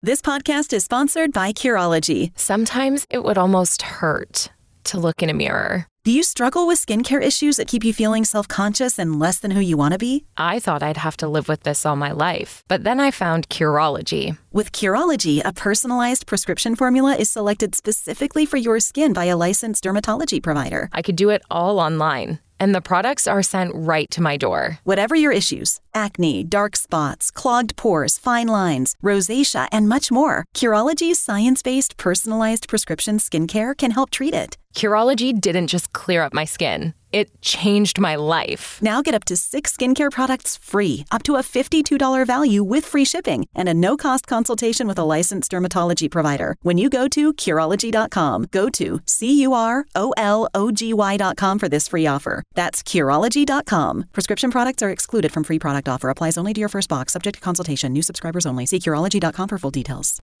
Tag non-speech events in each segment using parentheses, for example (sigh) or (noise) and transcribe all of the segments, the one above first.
This podcast is sponsored by Curology. Sometimes it would almost hurt to look in a mirror. Do you struggle with skincare issues that keep you feeling self conscious and less than who you want to be? I thought I'd have to live with this all my life, but then I found Curology. With Curology, a personalized prescription formula is selected specifically for your skin by a licensed dermatology provider. I could do it all online, and the products are sent right to my door. Whatever your issues acne, dark spots, clogged pores, fine lines, rosacea, and much more Curology's science based personalized prescription skincare can help treat it. Curology didn't just clear up my skin, it changed my life. Now get up to six skincare products free, up to a $52 value with free shipping, and a no cost consultation with a licensed dermatology provider when you go to Curology.com. Go to C U R O L O G Y.com for this free offer. That's Curology.com. Prescription products are excluded from free product offer, applies only to your first box, subject to consultation, new subscribers only. See Curology.com for full details.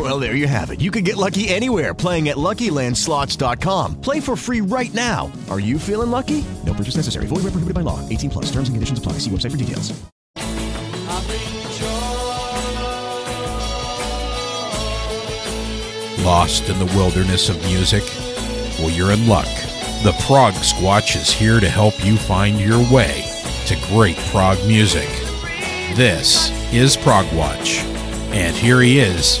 Well, there you have it. You can get lucky anywhere playing at LuckyLandSlots.com. Play for free right now. Are you feeling lucky? No purchase necessary. Void where prohibited by law. 18 plus. Terms and conditions apply. See website for details. Lost in the wilderness of music? Well, you're in luck. The Prog Squatch is here to help you find your way to great prog music. This is Prog Watch. And here he is,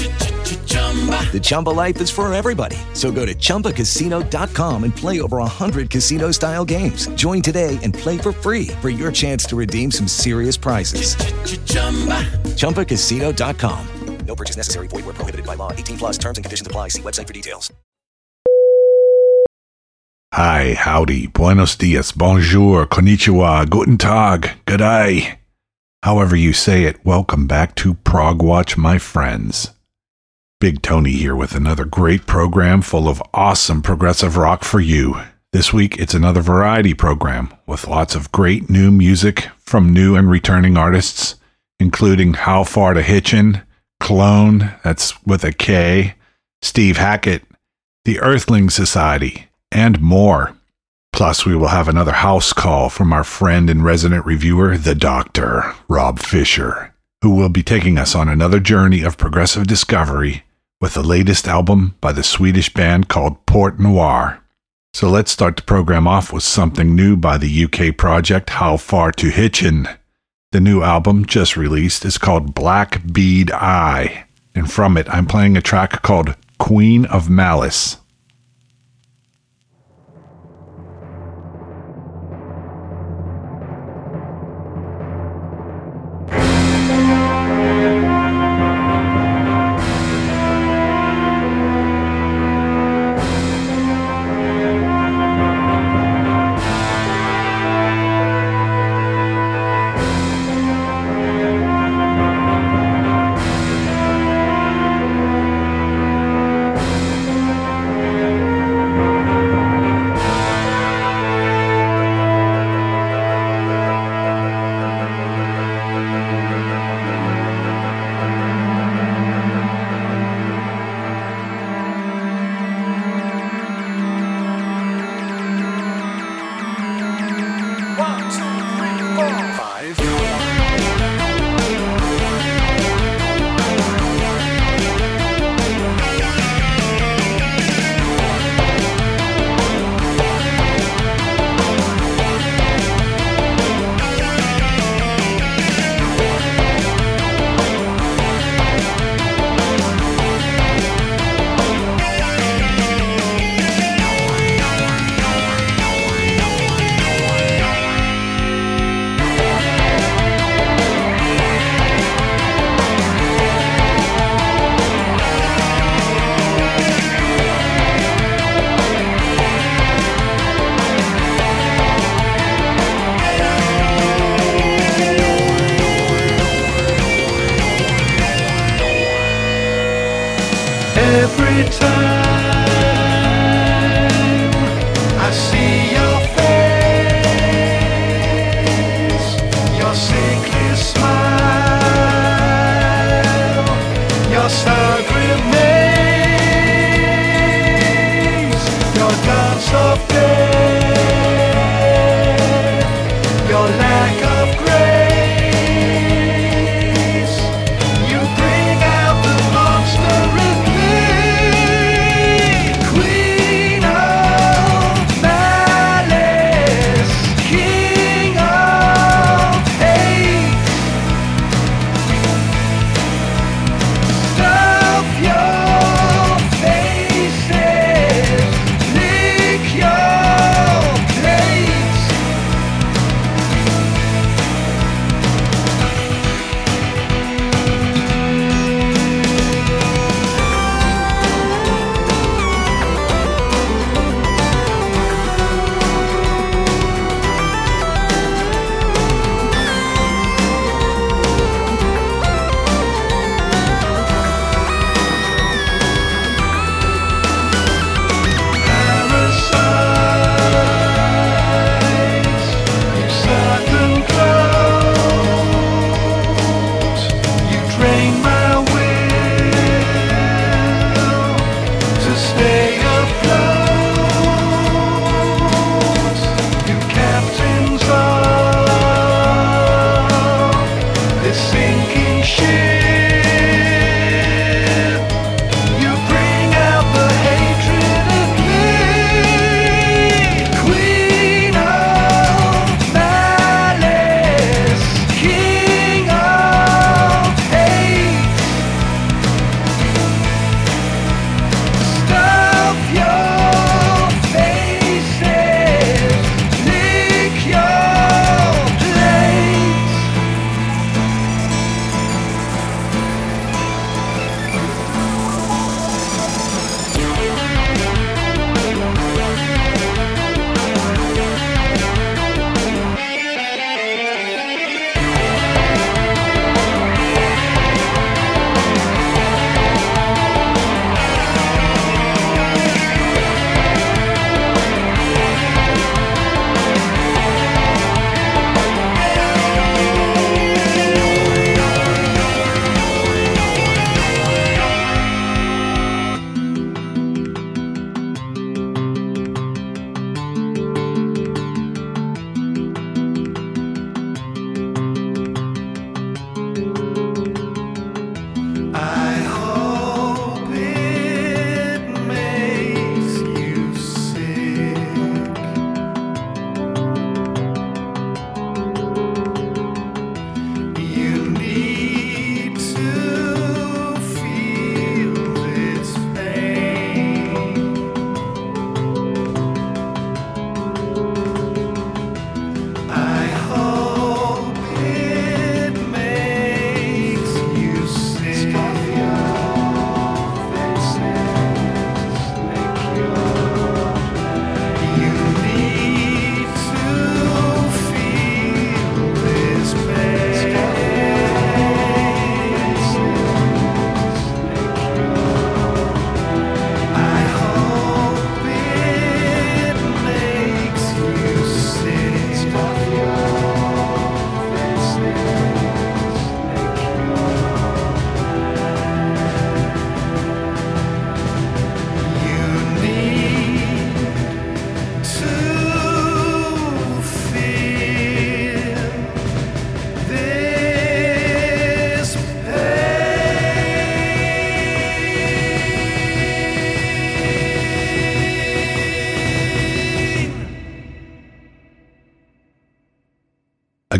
The Chumba life is for everybody. So go to ChumbaCasino.com and play over 100 casino style games. Join today and play for free for your chance to redeem some serious prizes. ChumbaCasino.com. No purchase necessary. Void where prohibited by law. 18 plus terms and conditions apply. See website for details. Hi, howdy, buenos dias, bonjour, konnichiwa, guten tag, good day. However you say it, welcome back to Prog Watch, my friends. Big Tony here with another great program full of awesome progressive rock for you. This week, it's another variety program with lots of great new music from new and returning artists, including How Far to Hitchin, Klone, that's with a K, Steve Hackett, the Earthling Society, and more. Plus, we will have another house call from our friend and resident reviewer, the Doctor, Rob Fisher, who will be taking us on another journey of progressive discovery with the latest album by the Swedish band called Port Noir. So let's start the program off with something new by the UK project How Far to Hitchin. The new album, just released, is called Black Bead Eye, and from it, I'm playing a track called Queen of Malice.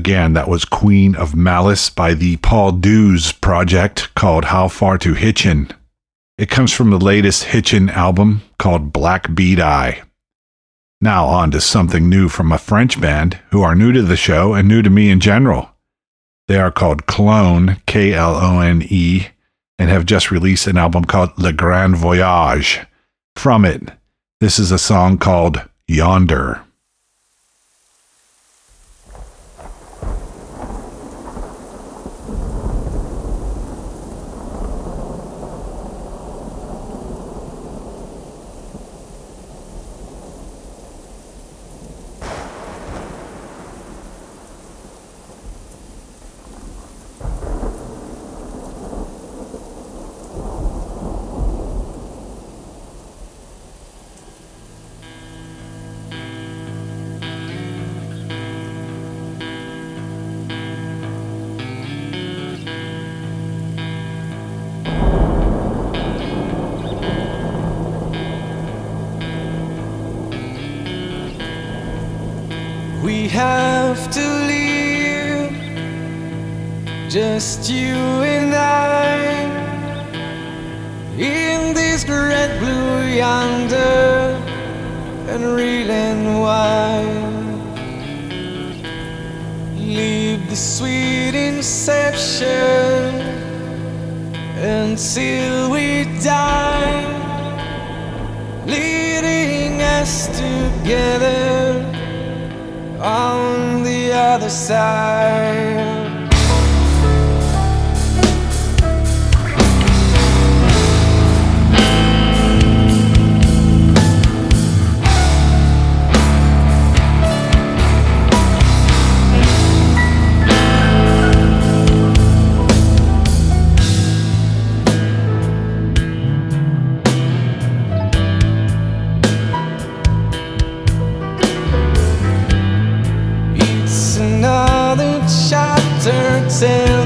Again, that was Queen of Malice by the Paul Dews project called How Far to Hitchin. It comes from the latest Hitchin album called Black Bead Eye. Now on to something new from a French band who are new to the show and new to me in general. They are called Klone, K L O N E, and have just released an album called Le Grand Voyage. From it, this is a song called Yonder. is the red blue yonder and reeling wide. Leave the sweet inception until we die, leading us together on the other side. myself.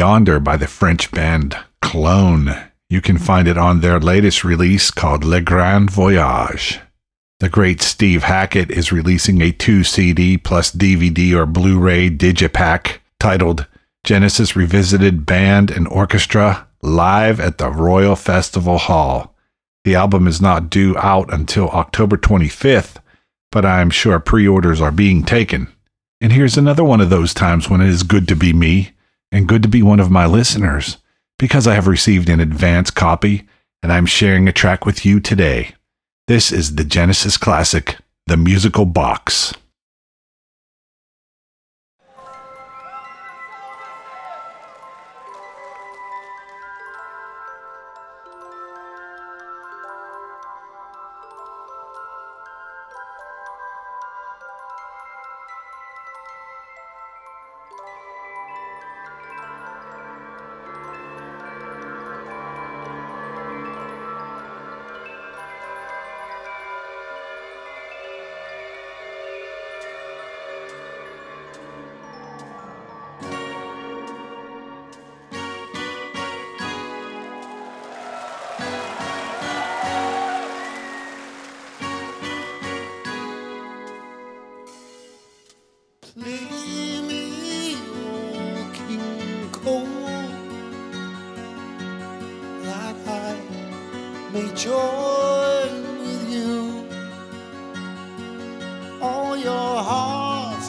Yonder by the French band Klone. You can find it on their latest release called Le Grand Voyage. The great Steve Hackett is releasing a 2 CD plus DVD or Blu ray digipack titled Genesis Revisited Band and Orchestra live at the Royal Festival Hall. The album is not due out until October 25th, but I'm sure pre orders are being taken. And here's another one of those times when it is good to be me and good to be one of my listeners because I have received an advance copy and I'm sharing a track with you today. This is the Genesis classic, The Musical Box.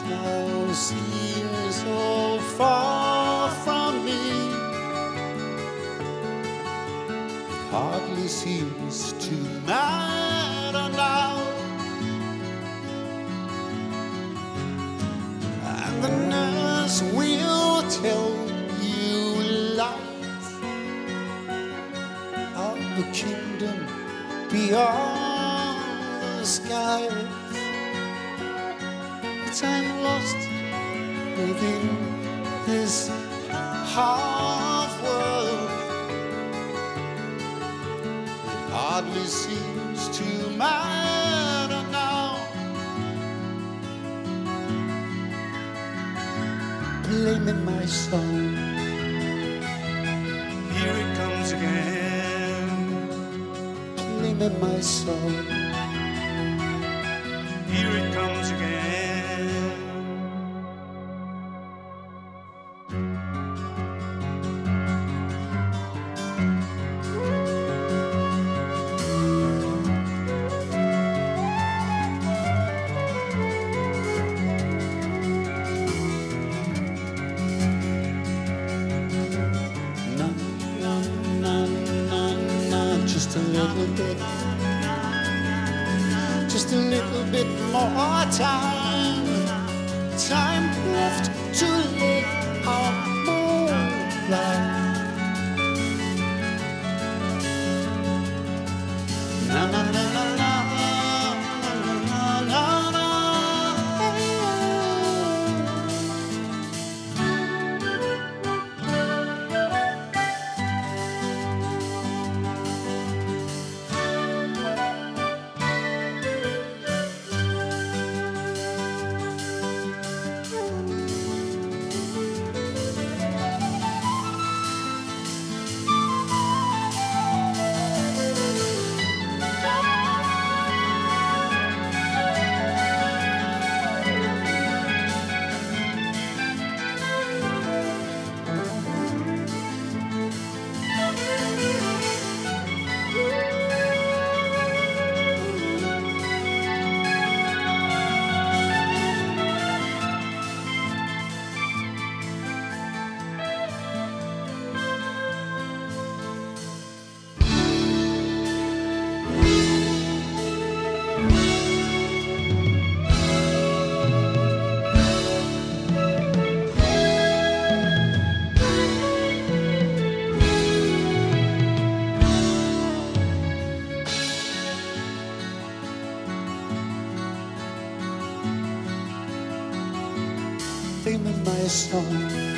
Now seems so far from me. It hardly seems to matter now. And the nurse will tell you lies of the kingdom beyond the skies. Lost within this half world. It hardly seems to matter now. Play me my song. Here it comes again. Play me my song. Song.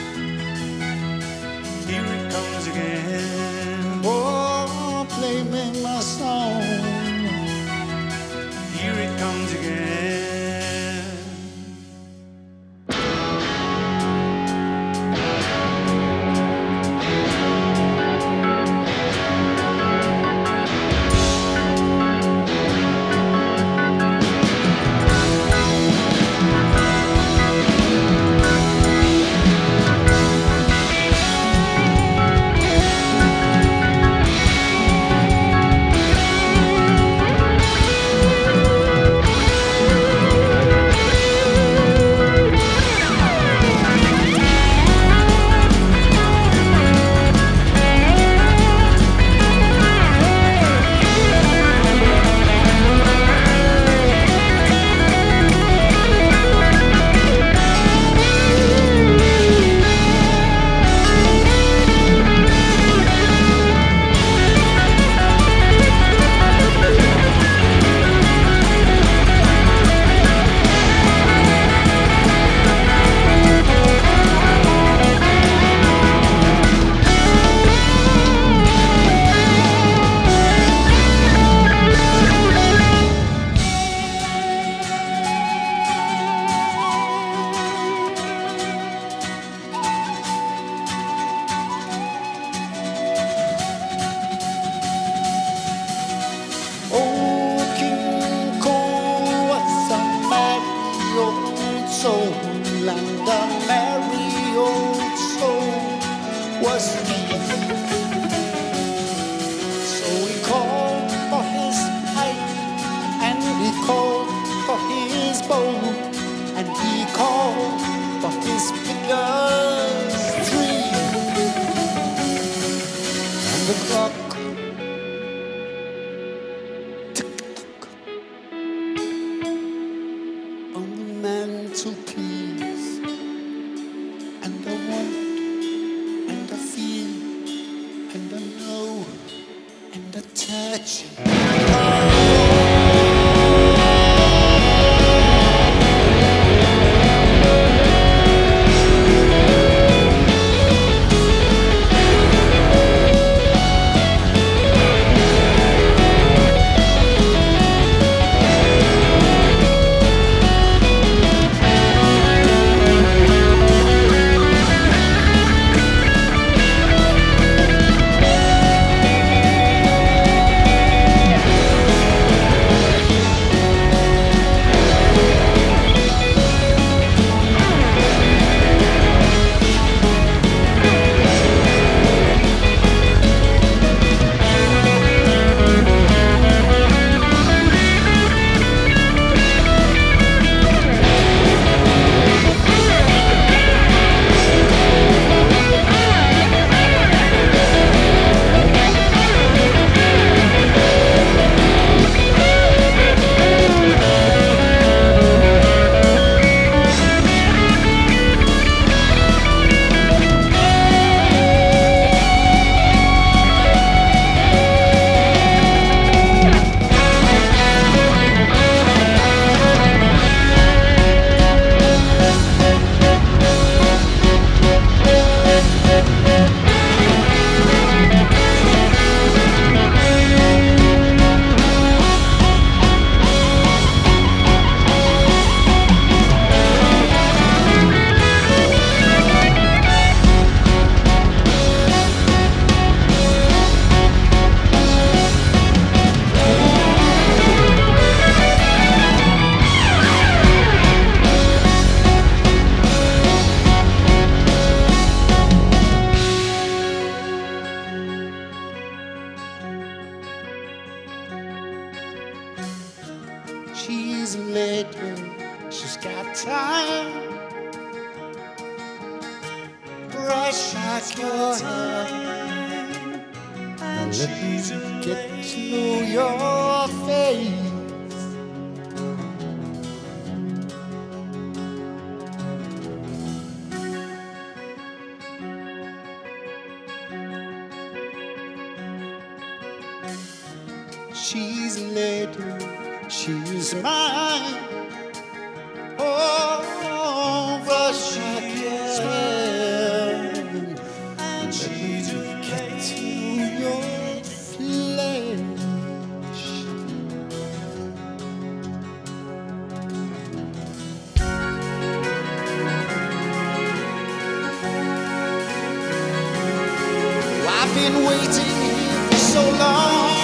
been waiting here for so long.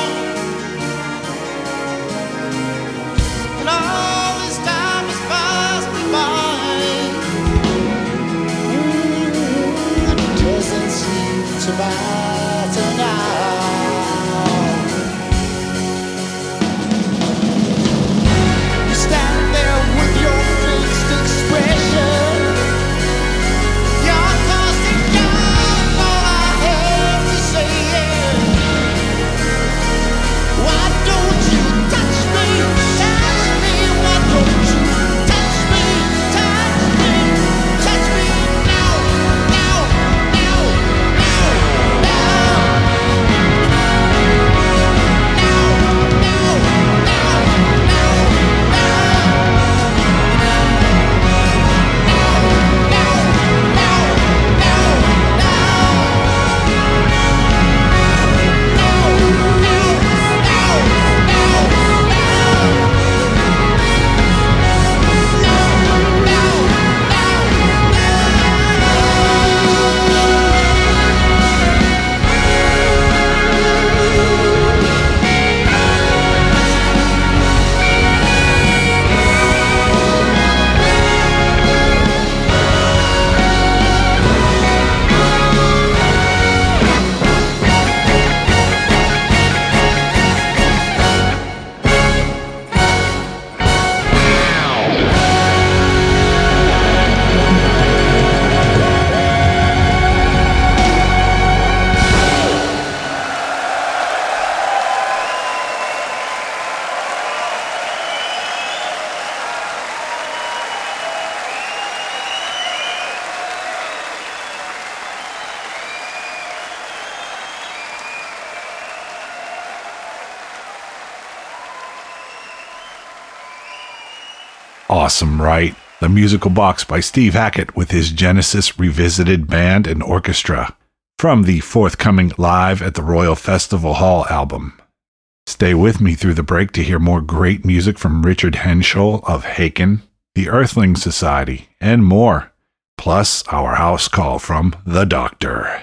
And all this time has passed me by. Ooh, it doesn't seem to matter. Awesome, right? The musical box by Steve Hackett with his Genesis Revisited Band and Orchestra from the forthcoming Live at the Royal Festival Hall album. Stay with me through the break to hear more great music from Richard Henshall of Haken, the Earthling Society, and more. Plus, our house call from the Doctor.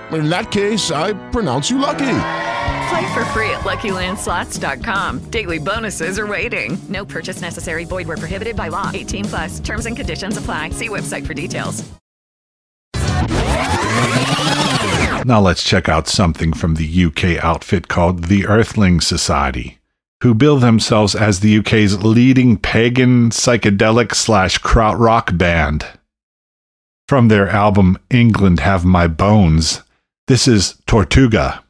In that case, I pronounce you lucky. Play for free at LuckyLandSlots.com. Daily bonuses are waiting. No purchase necessary. Void where prohibited by law. 18 plus. Terms and conditions apply. See website for details. Now let's check out something from the UK outfit called the Earthling Society, who bill themselves as the UK's leading pagan psychedelic slash krautrock band. From their album England Have My Bones, this is Tortuga.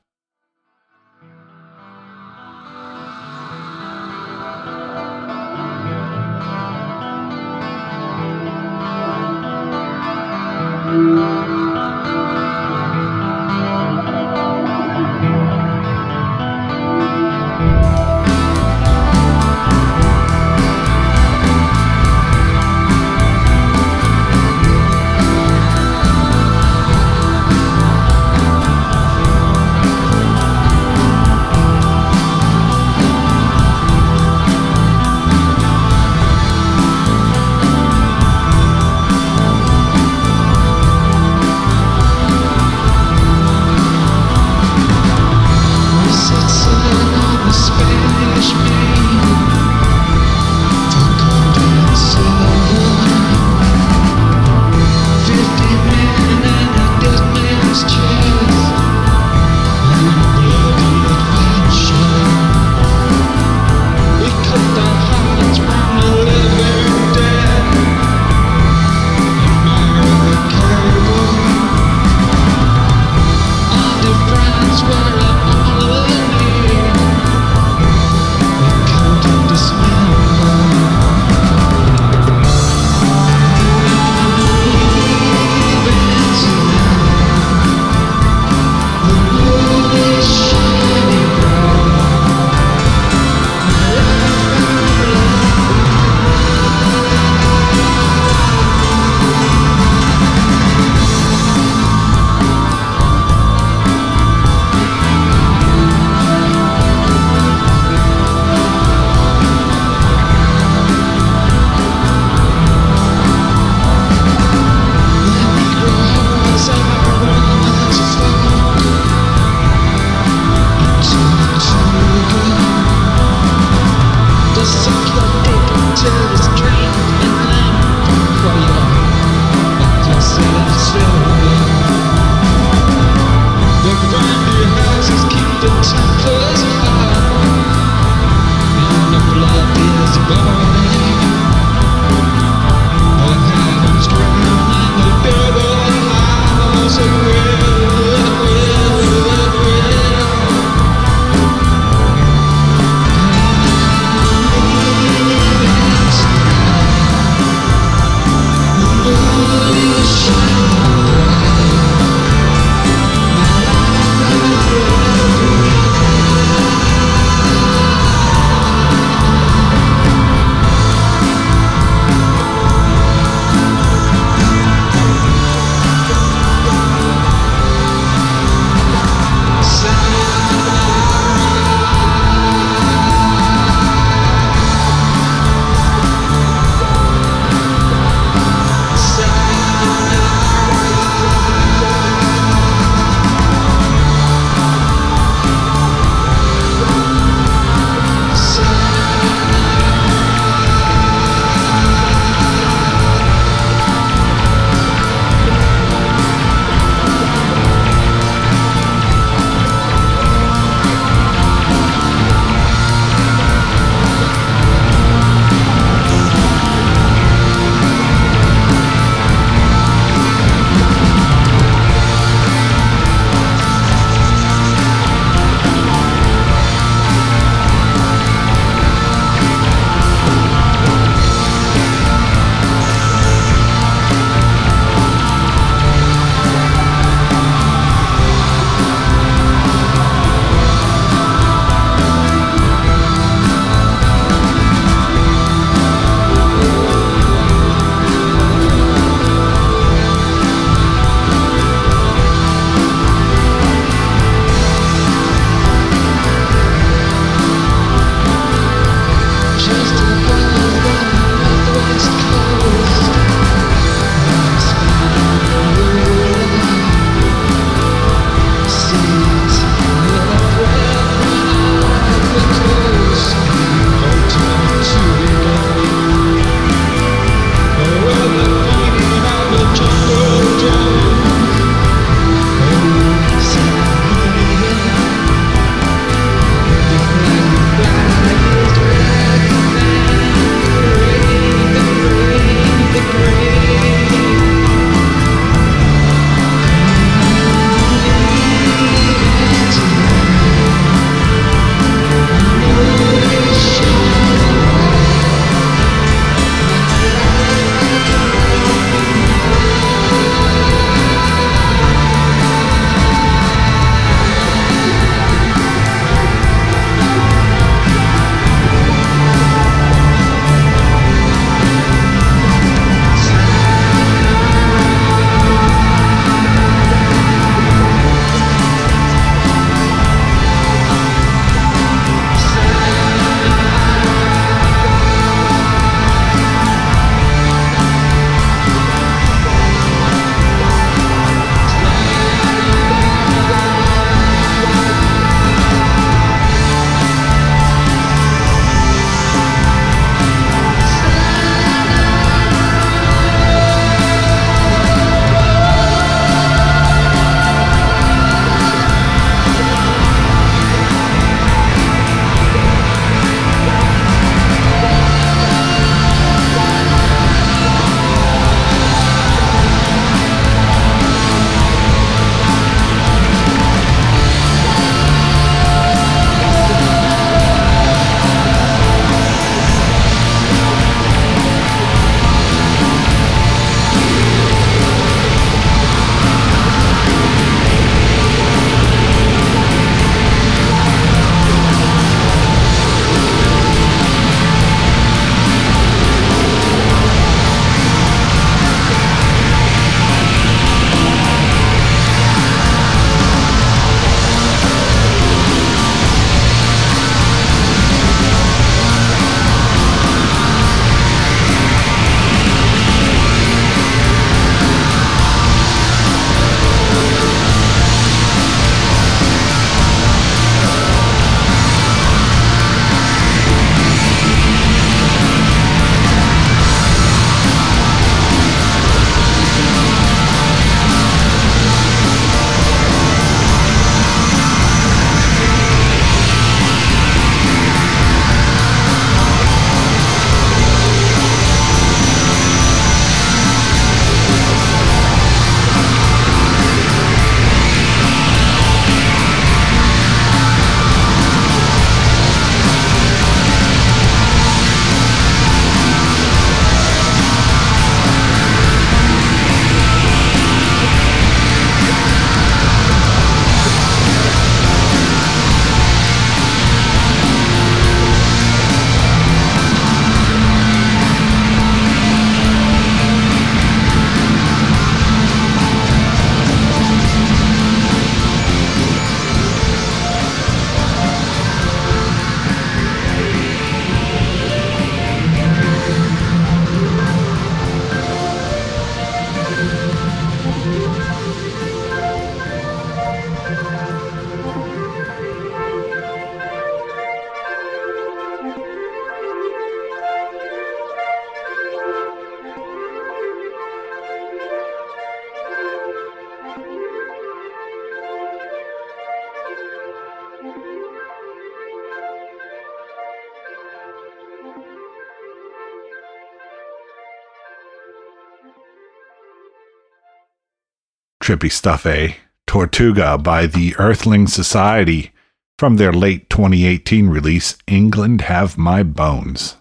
Trippy stuff, eh? Tortuga by the Earthling Society from their late 2018 release, England Have My Bones.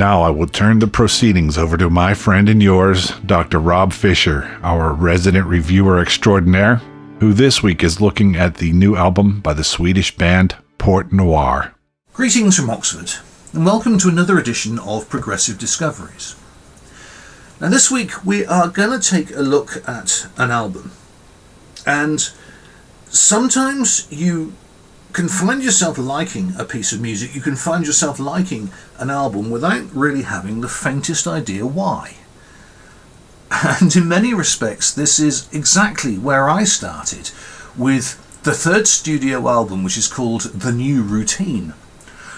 Now I will turn the proceedings over to my friend and yours, Dr. Rob Fisher, our resident reviewer extraordinaire, who this week is looking at the new album by the Swedish band Port Noir. Greetings from Oxford, and welcome to another edition of Progressive Discoveries. Now, this week we are going to take a look at an album, and sometimes you can find yourself liking a piece of music, you can find yourself liking an album without really having the faintest idea why. And in many respects, this is exactly where I started with the third studio album, which is called The New Routine,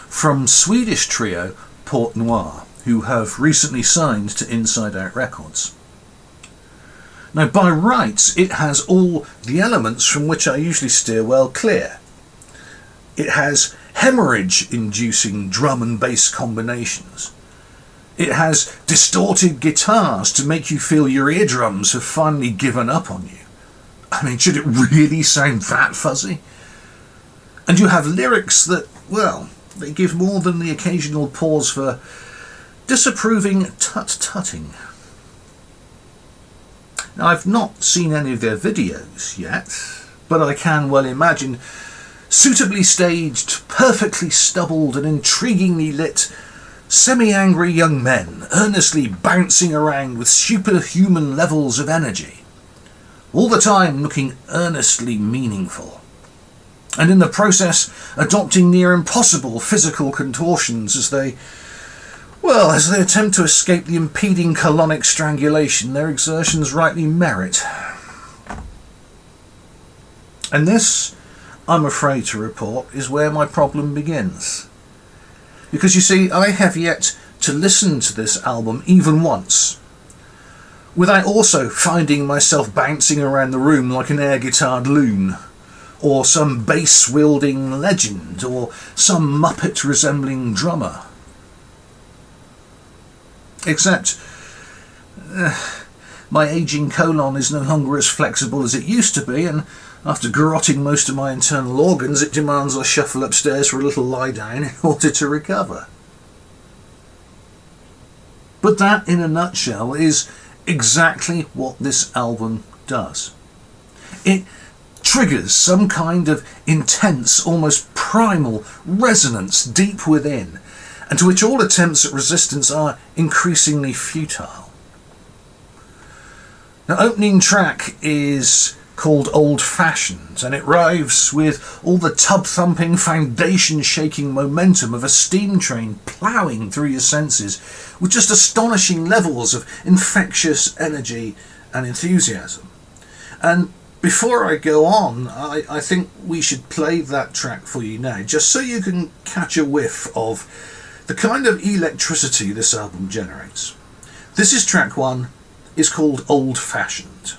from Swedish trio Port Noir, who have recently signed to Inside Out Records. Now, by rights, it has all the elements from which I usually steer well clear it has hemorrhage inducing drum and bass combinations. It has distorted guitars to make you feel your eardrums have finally given up on you. I mean, should it really sound that fuzzy? And you have lyrics that, well, they give more than the occasional pause for disapproving tut tutting. Now, I've not seen any of their videos yet, but I can well imagine suitably staged, perfectly stubbled, and intriguingly lit, semi angry young men earnestly bouncing around with superhuman levels of energy, all the time looking earnestly meaningful, and in the process adopting near impossible physical contortions as they. Well, as they attempt to escape the impeding colonic strangulation their exertions rightly merit. And this I'm afraid to report, is where my problem begins. Because you see, I have yet to listen to this album even once, without also finding myself bouncing around the room like an air guitared loon, or some bass wielding legend, or some Muppet resembling drummer. Except, uh, my aging colon is no longer as flexible as it used to be, and after garrotting most of my internal organs, it demands I shuffle upstairs for a little lie down in (laughs) order to recover. But that, in a nutshell, is exactly what this album does. It triggers some kind of intense, almost primal resonance deep within, and to which all attempts at resistance are increasingly futile. The opening track is called Old Fashioned, and it rives with all the tub thumping, foundation shaking momentum of a steam train ploughing through your senses with just astonishing levels of infectious energy and enthusiasm. And before I go on, I, I think we should play that track for you now, just so you can catch a whiff of the kind of electricity this album generates. This is track one, it's called Old Fashioned.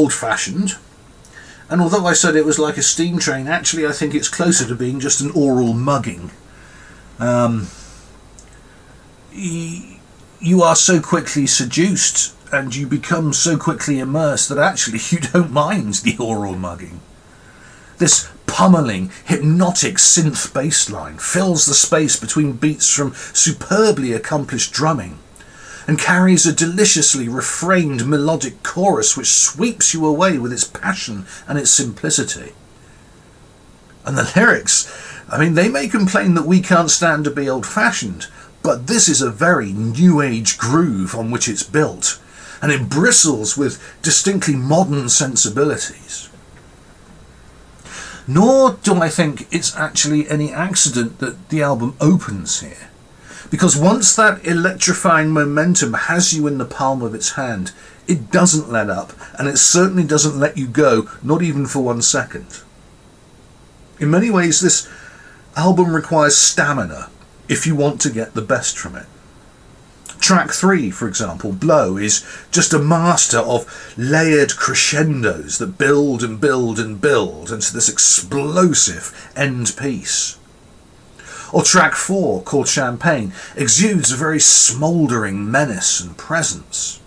Old fashioned. And although I said it was like a steam train, actually I think it's closer to being just an aural mugging. Um, you are so quickly seduced and you become so quickly immersed that actually (laughs) you don't mind the aural mugging. This pummeling, hypnotic synth bass line fills the space between beats from superbly accomplished drumming and carries a deliciously refrained melodic chorus which sweeps you away with its passion and its simplicity. And the lyrics, I mean, they may complain that we can't stand to be old fashioned, but this is a very new age groove on which it's built, and it bristles with distinctly modern sensibilities. Nor do I think it's actually any accident that the album opens here. Because once that electrifying momentum has you in the palm of its hand, it doesn't let up, and it certainly doesn't let you go, not even for one second. In many ways, this album requires stamina if you want to get the best from it. Track 3, for example, Blow, is just a master of layered crescendos that build and build and build into this explosive end piece. Or track 4, called Champagne, exudes a very smouldering menace and presence.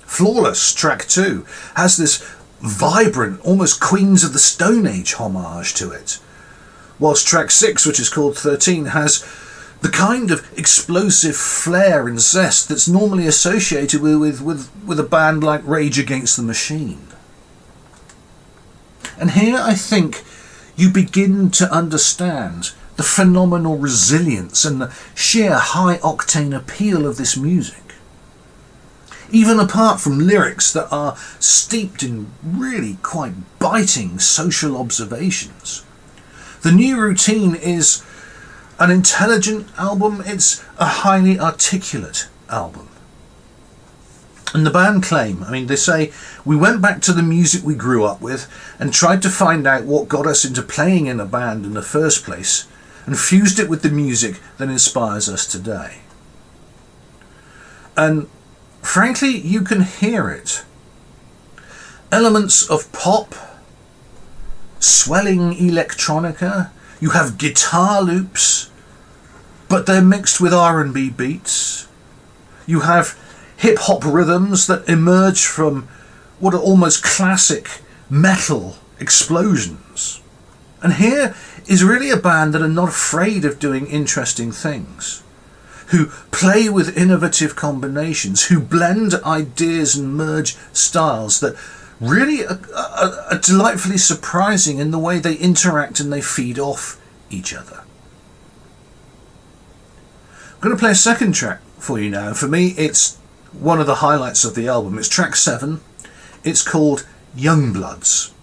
Flawless, track 2, has this vibrant, almost Queens of the Stone Age homage to it. Whilst track 6, which is called 13, has the kind of explosive flair and zest that's normally associated with, with, with, with a band like Rage Against the Machine. And here I think you begin to understand the phenomenal resilience and the sheer high octane appeal of this music. Even apart from lyrics that are steeped in really quite biting social observations. The new routine is an intelligent album, it's a highly articulate album. And the band claim, I mean, they say, we went back to the music we grew up with and tried to find out what got us into playing in a band in the first place and fused it with the music that inspires us today. And frankly, you can hear it. Elements of pop, swelling electronica, you have guitar loops, but they're mixed with R&B beats. You have hip hop rhythms that emerge from what are almost classic metal explosions. And here is really a band that are not afraid of doing interesting things, who play with innovative combinations, who blend ideas and merge styles that really are, are, are delightfully surprising in the way they interact and they feed off each other. I'm going to play a second track for you now. For me, it's one of the highlights of the album. It's track seven. It's called Youngbloods. We'll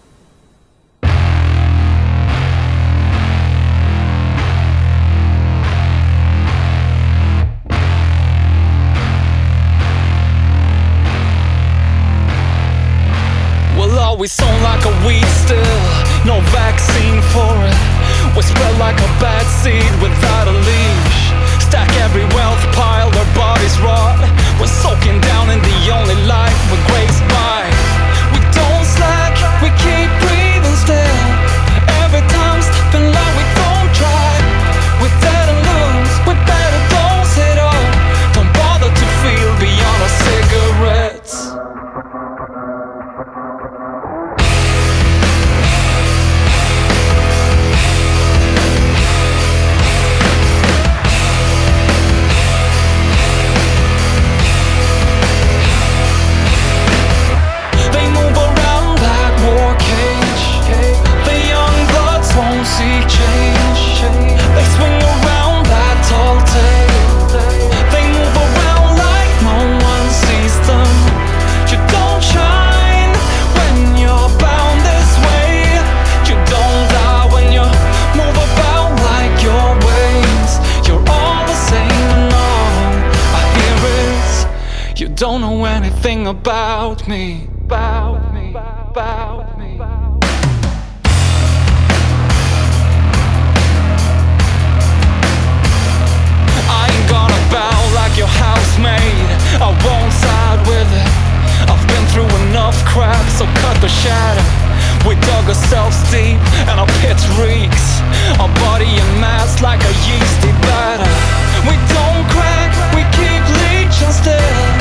always sound like a weed still, no vaccine for it. We spread like a bad seed without a leash. Stack every wealth pile, our bodies rot. We're soaking down in the only life we grace by. About me. About me. About me. I ain't gonna bow like your housemaid. I won't side with it. I've been through enough crap, so cut the shadow. We dug ourselves deep and our pit reeks. Our body amassed like a yeasty batter. We don't crack, we keep leeching still.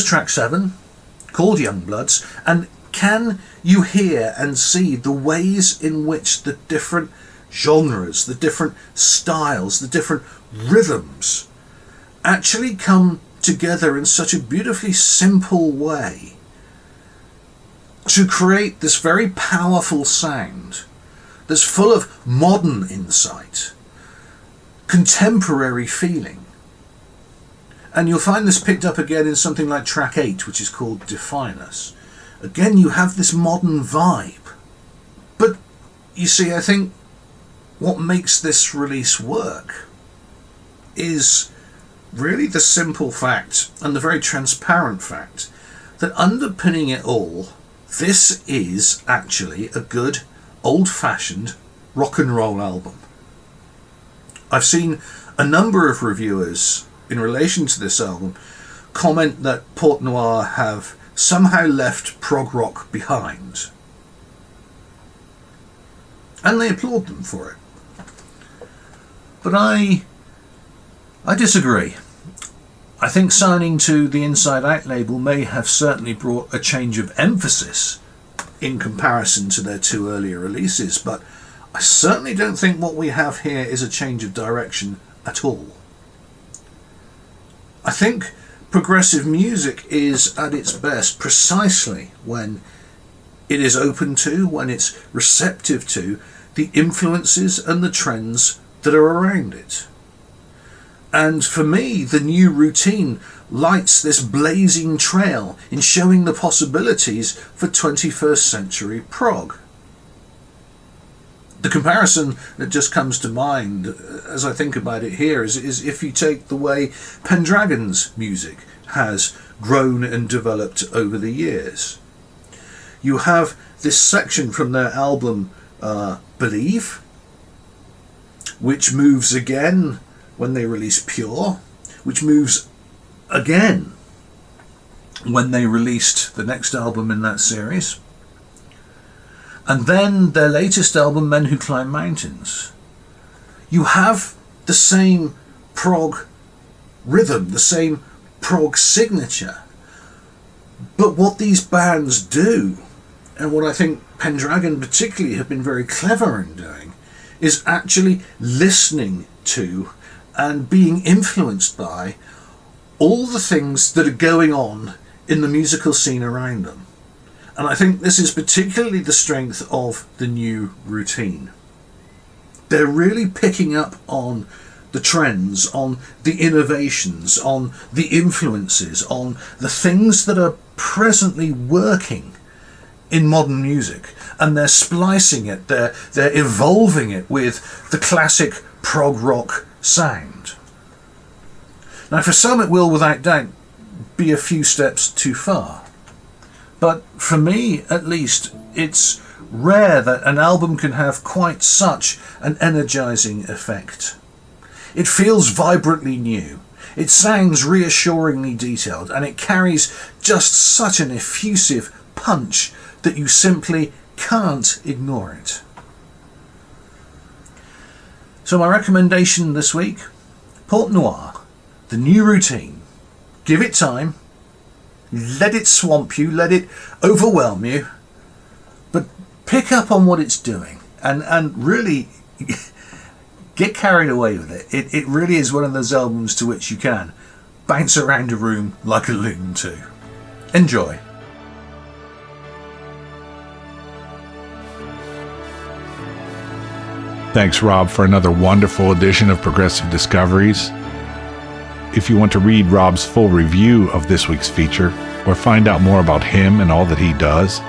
Was track seven, called Young Bloods, And can you hear and see the ways in which the different genres, the different styles, the different rhythms actually come together in such a beautifully simple way to create this very powerful sound that's full of modern insight, contemporary feeling. And you'll find this picked up again in something like track 8, which is called Define Us. Again, you have this modern vibe. But you see, I think what makes this release work is really the simple fact and the very transparent fact that underpinning it all, this is actually a good old fashioned rock and roll album. I've seen a number of reviewers in relation to this album comment that Port Noir have somehow left prog rock behind. And they applaud them for it. But I I disagree. I think signing to the Inside Out label may have certainly brought a change of emphasis in comparison to their two earlier releases, but I certainly don't think what we have here is a change of direction at all. I think progressive music is at its best precisely when it is open to, when it's receptive to the influences and the trends that are around it. And for me, the new routine lights this blazing trail in showing the possibilities for 21st century prog. The comparison that just comes to mind uh, as I think about it here is, is if you take the way Pendragon's music has grown and developed over the years. You have this section from their album uh, Believe, which moves again when they release Pure, which moves again when they released the next album in that series. And then their latest album, Men Who Climb Mountains. You have the same prog rhythm, the same prog signature. But what these bands do, and what I think Pendragon particularly have been very clever in doing, is actually listening to and being influenced by all the things that are going on in the musical scene around them. And I think this is particularly the strength of the new routine. They're really picking up on the trends, on the innovations, on the influences, on the things that are presently working in modern music and they're splicing it, they're, they're evolving it with the classic prog rock sound. Now, for some, it will without doubt be a few steps too far. But for me, at least, it's rare that an album can have quite such an energizing effect. It feels vibrantly new. It sounds reassuringly detailed and it carries just such an effusive punch that you simply can't ignore it. So, my recommendation this week Port Noir, the new routine. Give it time, let it swamp you, let it overwhelm you, but pick up on what it's doing and, and really (laughs) get carried away with it. it. It really is one of those albums to which you can bounce around a room like a loon to. Enjoy. Thanks, Rob, for another wonderful edition of Progressive Discoveries. If you want to read Rob's full review of this week's feature or find out more about him and all that he does,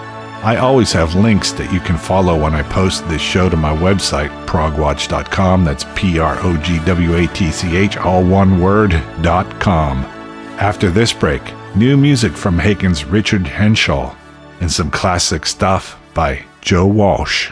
I always have links that you can follow when I post this show to my website, progwatch.com. That's P R O G W A T C H, all one word, dot com. After this break, new music from Haken's Richard Henshall and some classic stuff by Joe Walsh.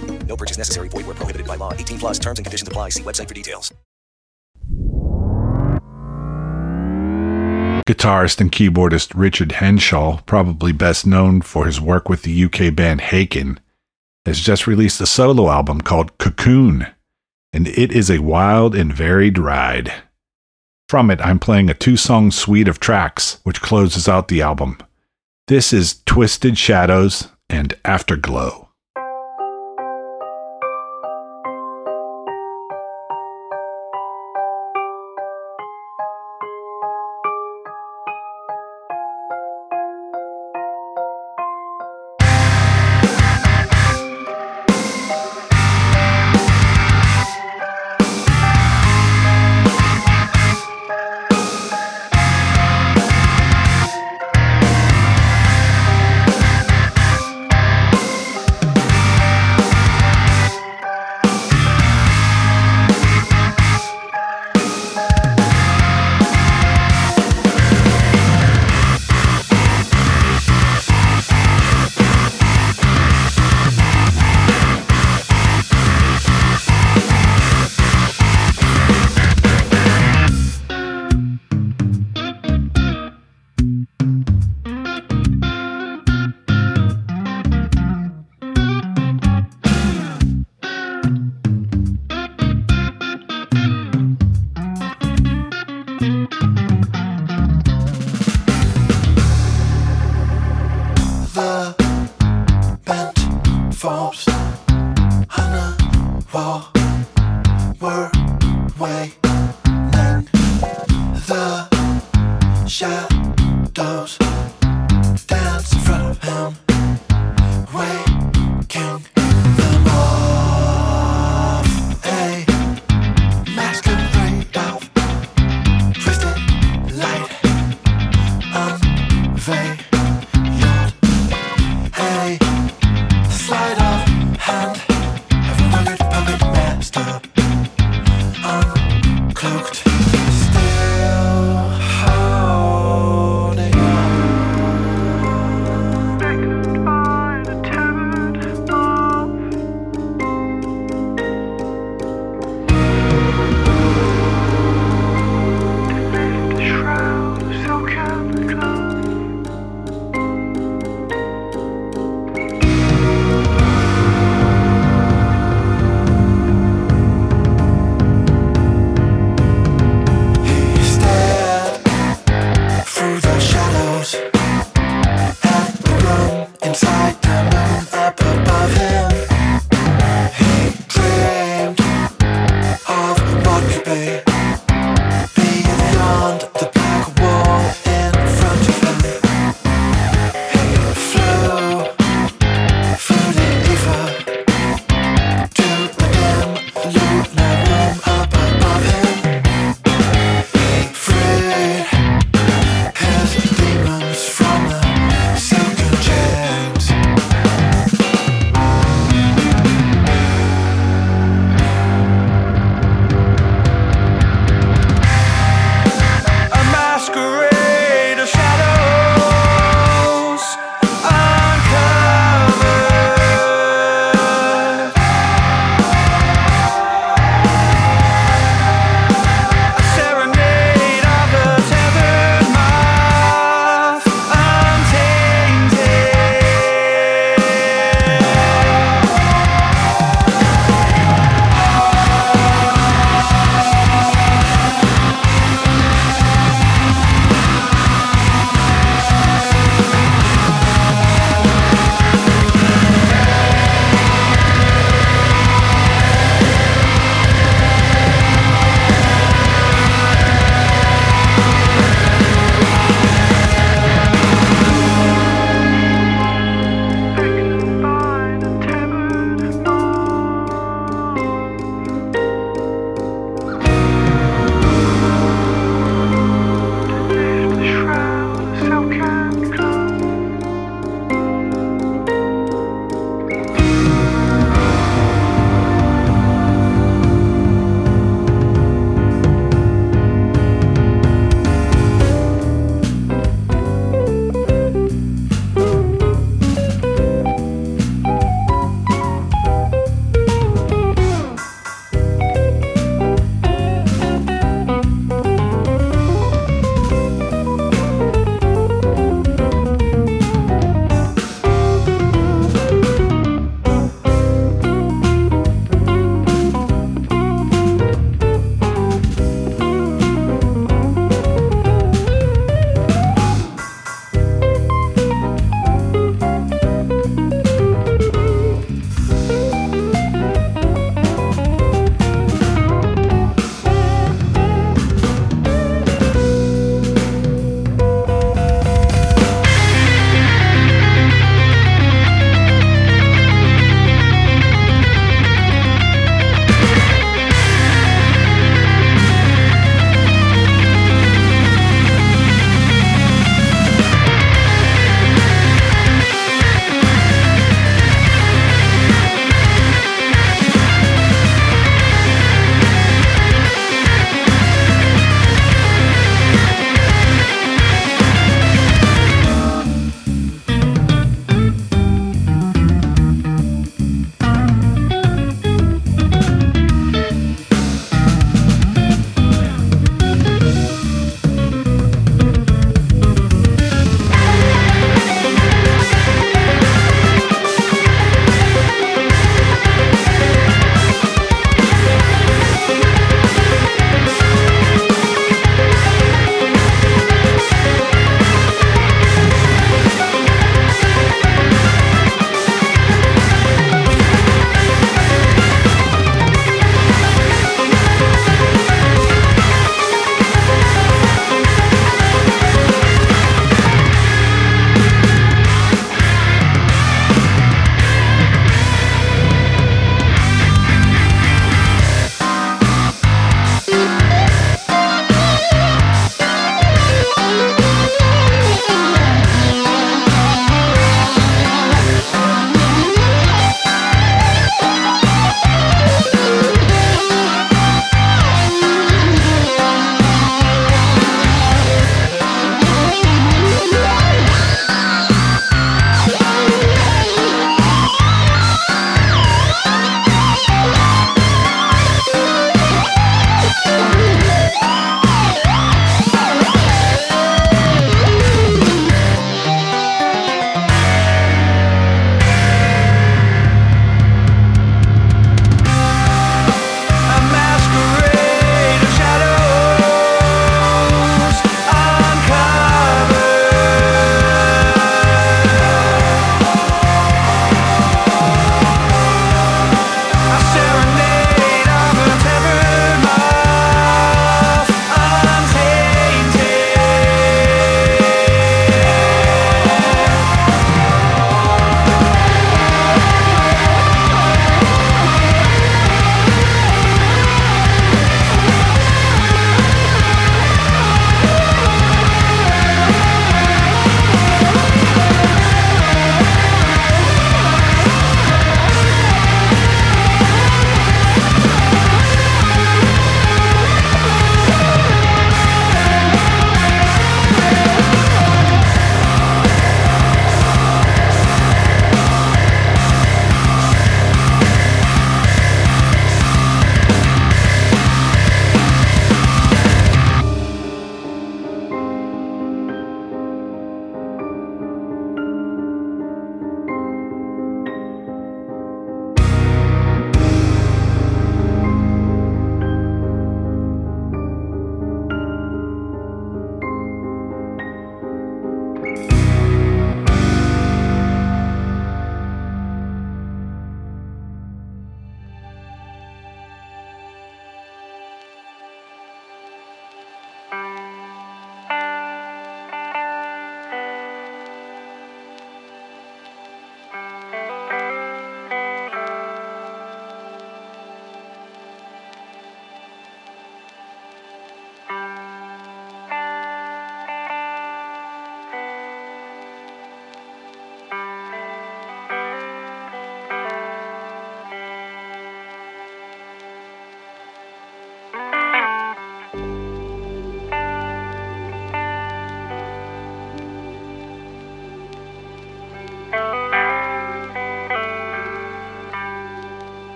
No purchase necessary. Void where prohibited by law. 18 plus terms and conditions apply. See website for details. Guitarist and keyboardist Richard Henshall, probably best known for his work with the UK band Haken, has just released a solo album called Cocoon, and it is a wild and varied ride. From it, I'm playing a two song suite of tracks which closes out the album. This is Twisted Shadows and Afterglow.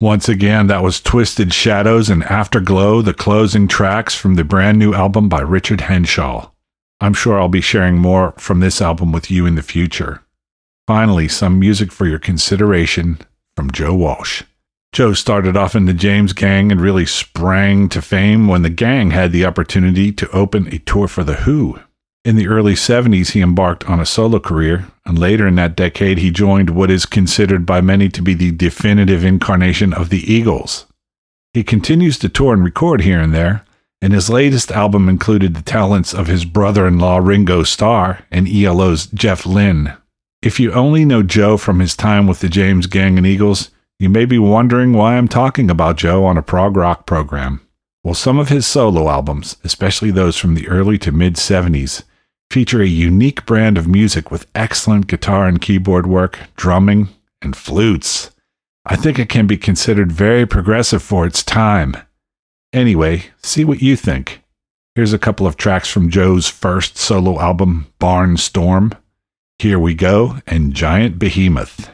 Once again, that was Twisted Shadows and Afterglow, the closing tracks from the brand new album by Richard Henshall. I'm sure I'll be sharing more from this album with you in the future. Finally, some music for your consideration from Joe Walsh. Joe started off in the James Gang and really sprang to fame when the gang had the opportunity to open a tour for The Who. In the early 70s, he embarked on a solo career, and later in that decade, he joined what is considered by many to be the definitive incarnation of the Eagles. He continues to tour and record here and there, and his latest album included the talents of his brother in law Ringo Starr and ELO's Jeff Lynne. If you only know Joe from his time with the James Gang and Eagles, you may be wondering why I'm talking about Joe on a prog rock program. Well, some of his solo albums, especially those from the early to mid 70s, feature a unique brand of music with excellent guitar and keyboard work, drumming, and flutes. I think it can be considered very progressive for its time. Anyway, see what you think. Here's a couple of tracks from Joe's first solo album, Barnstorm. Here we go, and Giant Behemoth.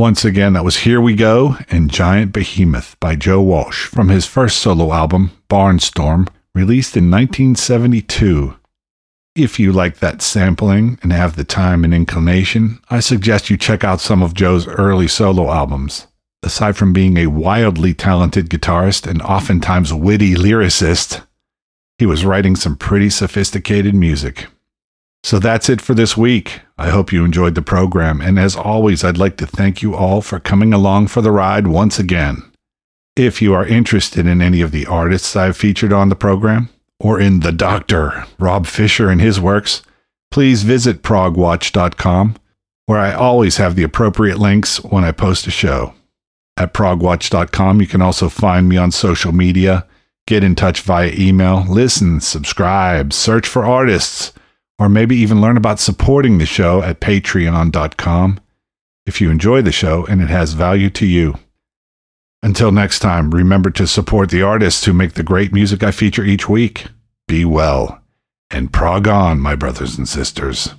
Once again, that was Here We Go and Giant Behemoth by Joe Walsh from his first solo album, Barnstorm, released in 1972. If you like that sampling and have the time and inclination, I suggest you check out some of Joe's early solo albums. Aside from being a wildly talented guitarist and oftentimes witty lyricist, he was writing some pretty sophisticated music. So that's it for this week. I hope you enjoyed the program, and as always, I'd like to thank you all for coming along for the ride once again. If you are interested in any of the artists I've featured on the program, or in the Doctor, Rob Fisher and his works, please visit progwatch.com, where I always have the appropriate links when I post a show. At progwatch.com, you can also find me on social media, get in touch via email, listen, subscribe, search for artists or maybe even learn about supporting the show at patreon.com if you enjoy the show and it has value to you. Until next time, remember to support the artists who make the great music I feature each week. Be well and prog on, my brothers and sisters.